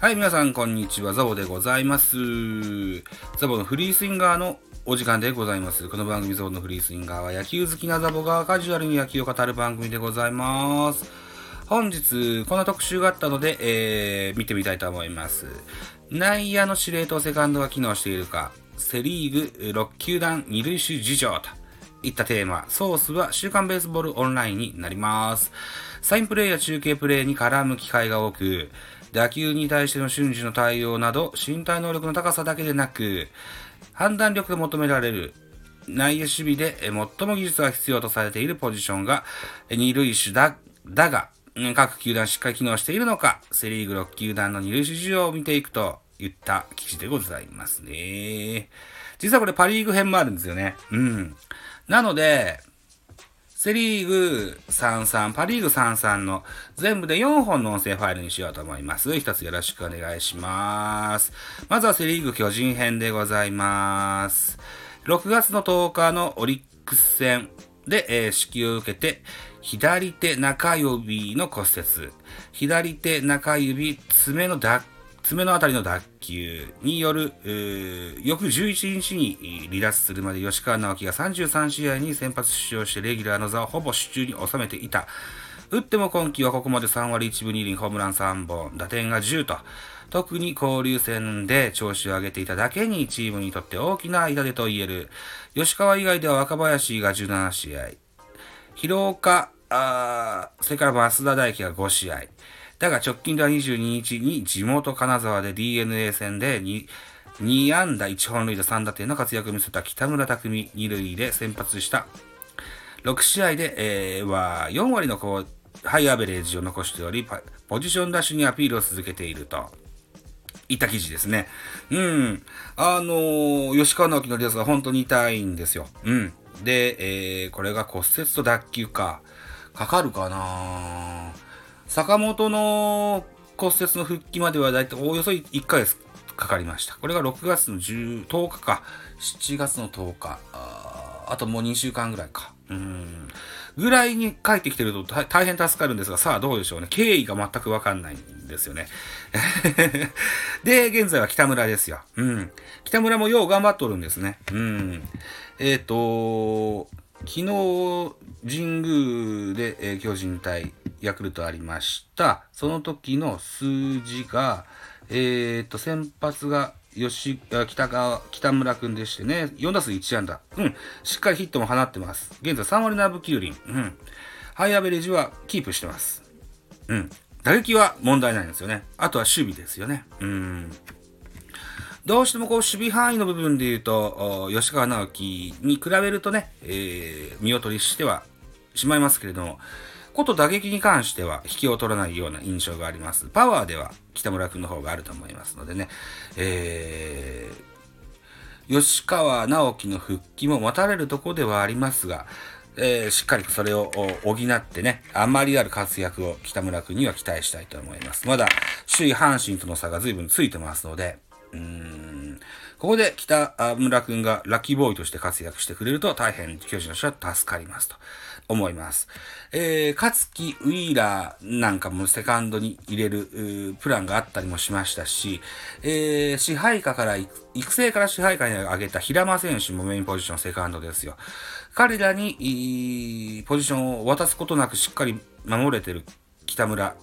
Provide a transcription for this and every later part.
はい、皆さん、こんにちは。ザボでございます。ザボのフリースインガーのお時間でございます。この番組ザボのフリースインガーは野球好きなザボがカジュアルに野球を語る番組でございます。本日、この特集があったので、えー、見てみたいと思います。内野の司令塔セカンドが機能しているか、セリーグ6球団二塁手事情といったテーマ、ソースは週刊ベースボールオンラインになります。サインプレーや中継プレーに絡む機会が多く、打球に対しての瞬時の対応など、身体能力の高さだけでなく、判断力が求められる内野守備で最も技術が必要とされているポジションが二塁手だ、だが、各球団しっかり機能しているのか、セリーグ6球団の二塁手事情を見ていくといった記事でございますね。実はこれパリーグ編もあるんですよね。うん。なので、セリーグ33、パリーグ33の全部で4本の音声ファイルにしようと思います。一つよろしくお願いします。まずはセリーグ巨人編でございます。6月の10日のオリックス戦で、えー、指揮を受けて、左手中指の骨折、左手中指爪の脱爪のあたりの脱臼による、翌11日に離脱するまで吉川直樹が33試合に先発出場してレギュラーの座をほぼ手中に収めていた。打っても今季はここまで3割1分2厘、ホームラン3本、打点が10と、特に交流戦で調子を上げていただけにチームにとって大きな痛手と言える。吉川以外では若林が17試合、広岡、あそれから増田大輝が5試合。だが直近では22日に地元金沢で DNA 戦で 2, 2安打1本塁打3打点の活躍を見せた北村匠海2塁で先発した6試合で、えー、は4割のハイアベレージを残しており、ポジションダッシュにアピールを続けていると。いった記事ですね。うん。あのー、吉川直樹のリアスが本当に痛いんですよ。うん。で、えー、これが骨折と脱臼か。かかるかなぁ坂本の骨折の復帰まではだいたいおおよそ1ヶ月かかりました。これが6月の10 10日か。7月の10日。あともう2週間ぐらいか。うん。ぐらいに帰ってきてると大変助かるんですが、さあどうでしょうね。経緯が全くわかんないんですよね。で、現在は北村ですよ。うん。北村もよう頑張っとるんですね。うん。えっ、ー、と昨日、神宮で、えー、巨人対ヤクルトありました。その時の数字が、えっ、と、先発が吉北川北村君でしてね、4打数1安打。うん。しっかりヒットも放ってます。現在3割7分9厘。うん。ハイアベレージはキープしてます。うん。打撃は問題ないんですよね。あとは守備ですよね。うん。どうしてもこう守備範囲の部分で言うと、吉川直樹に比べるとね、えー、見劣りしてはしまいますけれども、こと打撃に関しては引きを取らないような印象があります。パワーでは北村君の方があると思いますのでね、えー、吉川直樹の復帰も待たれるとこではありますが、えー、しっかりとそれを補ってね、あまりある活躍を北村君には期待したいと思います。まだ首位阪神との差が随分ついてますので、ここで北村君がラッキーボーイとして活躍してくれると大変巨人の人は助かりますと思います。えー、勝木ウィーラーなんかもセカンドに入れるプランがあったりもしましたし、えー、支配下から、育成から支配下に上げた平間選手もメインポジションセカンドですよ。彼らにポジションを渡すことなくしっかり守れてる北村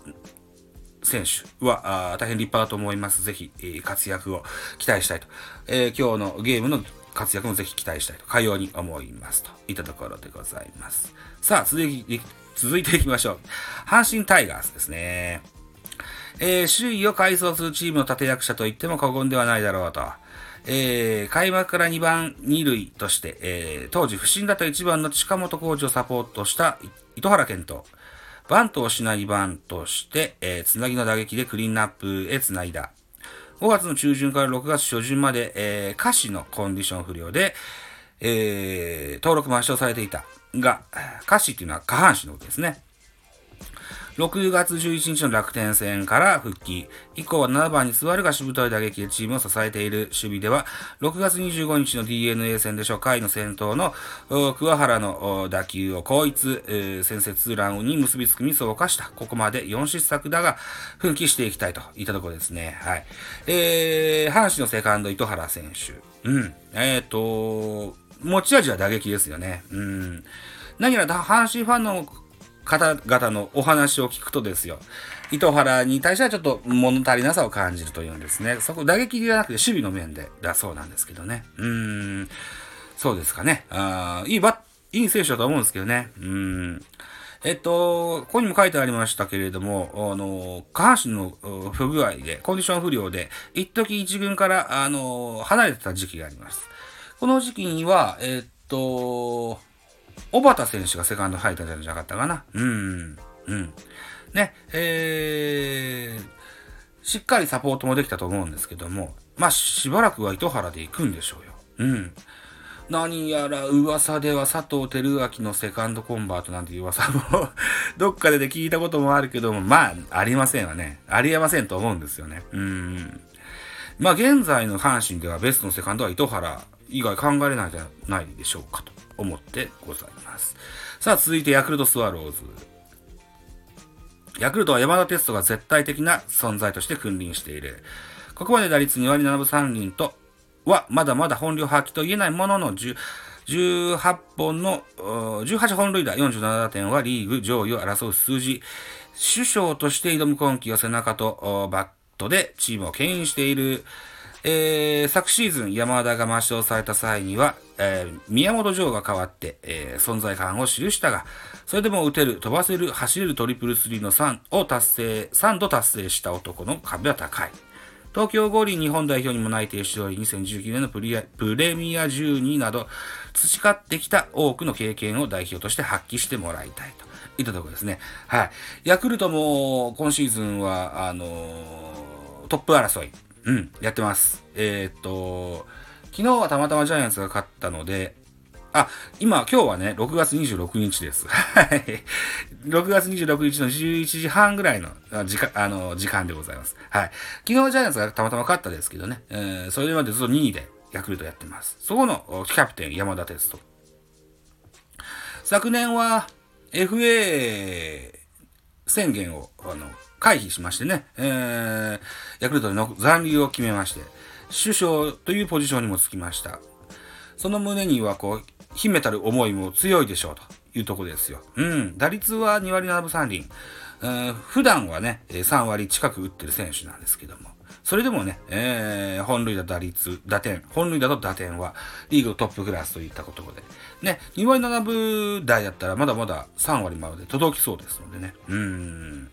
選手は大変立派だと思います。ぜひ、えー、活躍を期待したいと、えー、今日のゲームの活躍もぜひ期待したいと、かように思います。といったところでございます。さあ、続い続いていきましょう。阪神タイガースですね。えー、首位を改装するチームの立役者と言っても過言ではないだろうと。えー、開幕から2番2塁として、えー、当時不振だった1番の近本コーチをサポートした糸原健人。バントをしないバントして、えー、つなぎの打撃でクリーンナップへつないだ。5月の中旬から6月初旬まで、えー、歌詞のコンディション不良で、えー、登録抹消されていた。が、歌詞っていうのは下半身のことですね。6月11日の楽天戦から復帰。以降は7番に座るがしぶとい打撃でチームを支えている守備では、6月25日の DNA 戦で初回の先頭の桑原の打球を後逸、先制ツーランに結びつくミスを犯した。ここまで4失策だが、奮起していきたいといったところですね。はい。えー、阪神のセカンド糸原選手。うん。えっ、ー、と、持ち味は打撃ですよね。うん。何やら阪神ファンの方々のお話を聞くとですよ、糸原に対してはちょっと物足りなさを感じるというんですね。そこ打撃ではなくて守備の面でだそうなんですけどね。うーん、そうですかね。あいいバッ、いい選手だと思うんですけどね。うん。えっと、ここにも書いてありましたけれども、あの、下半身の不具合で、コンディション不良で、一時一軍から、あの、離れてた時期があります。この時期には、えっと、小畑選手がセカンド入ったんじゃなかったかな？うん。うん。ね、えー、しっかりサポートもできたと思うんですけども、まあ、しばらくは糸原で行くんでしょうよ。うん。何やら噂では佐藤輝明のセカンドコンバートなんて噂も どっかでで聞いたこともあるけども、まあ、ありませんわね。ありえませんと思うんですよね。うん。まあ、現在の阪神ではベストのセカンドは糸原以外考えれないじゃないでしょうかと。思ってございます。さあ、続いてヤクルトスワローズ。ヤクルトは山田テストが絶対的な存在として君臨している。ここまで打率2割7分3厘とは、まだまだ本領発揮と言えないものの18本の、18本塁打47打点はリーグ上位を争う数字。首相として挑む今季は背中とバットでチームを牽引している。えー、昨シーズン山田が抹消された際には、えー、宮本城が代わって、えー、存在感を記したが、それでも打てる、飛ばせる、走れるトリプルスリーの3を達成、3度達成した男の壁は高い。東京五輪日本代表にも内定しており、2019年のプレミア12など、培ってきた多くの経験を代表として発揮してもらいたいといったところですね。はい。ヤクルトも今シーズンは、あのー、トップ争い、うん、やってます。えー、っと、昨日はたまたまジャイアンツが勝ったので、あ、今、今日はね、6月26日です。はい。6月26日の11時半ぐらいの時間、あの、時間でございます。はい。昨日ジャイアンツがたまたま勝ったですけどね、えー、それまでずっと2位でヤクルトやってます。そこのキャプテン山田哲人。昨年は FA 宣言を、あの、回避しましてね、えー、ヤクルトの残留を決めまして、首相というポジションにもつきました。その胸にはこう、秘めたる思いも強いでしょうというとこですよ。うん。打率は2割7分3厘。えー、普段はね、3割近く打ってる選手なんですけども。それでもね、えー、本塁打打率、打点、本塁打と打点はリーグトップクラスといったことで。ね、2割7分台だったらまだまだ3割まで届きそうですのでね。うん。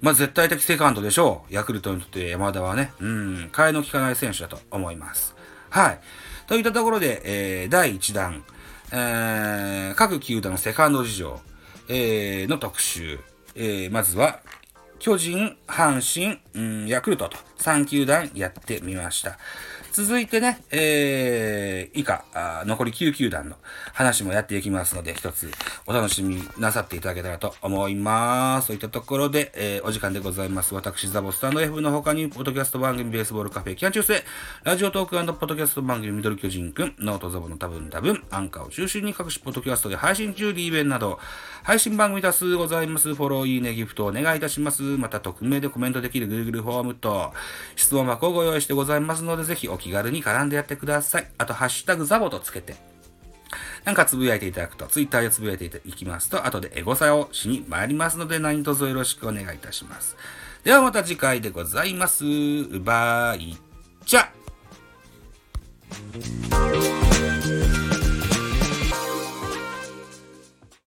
まあ、絶対的セカンドでしょう。ヤクルトにとって山田はね、うん、替えの利かない選手だと思います。はい。といったところで、えー、第1弾、えー、各球団のセカンド事情、えー、の特集、えー、まずは、巨人、阪神、うん、ヤクルトと3球団やってみました。続いてね、えー、以下、あ残り9球団の話もやっていきますので、一つお楽しみなさっていただけたらと思います。そういったところで、えー、お時間でございます。私、ザボスタンド F の他に、ポッドキャスト番組ベースボールカフェ、キャン中世、ラジオトークポッドキャスト番組ミドル巨人くん、ノートザボの多分多分、アンカーを中心に各種ポッドキャストで配信中、リーベンなど、配信番組多数ございます。フォロー、いいね、ギフトお願いいたします。また、匿名でコメントできる Google フォームと、質問箱をご用意してございますので、ぜひお気軽に絡んでやってください。あと、ハッシュタグザボとつけて、なんかつぶやいていただくと、ツイッターでつぶやいていきますと、後でエゴサをしに参りますので、何卒よろしくお願いいたします。ではまた次回でございます。バイチャ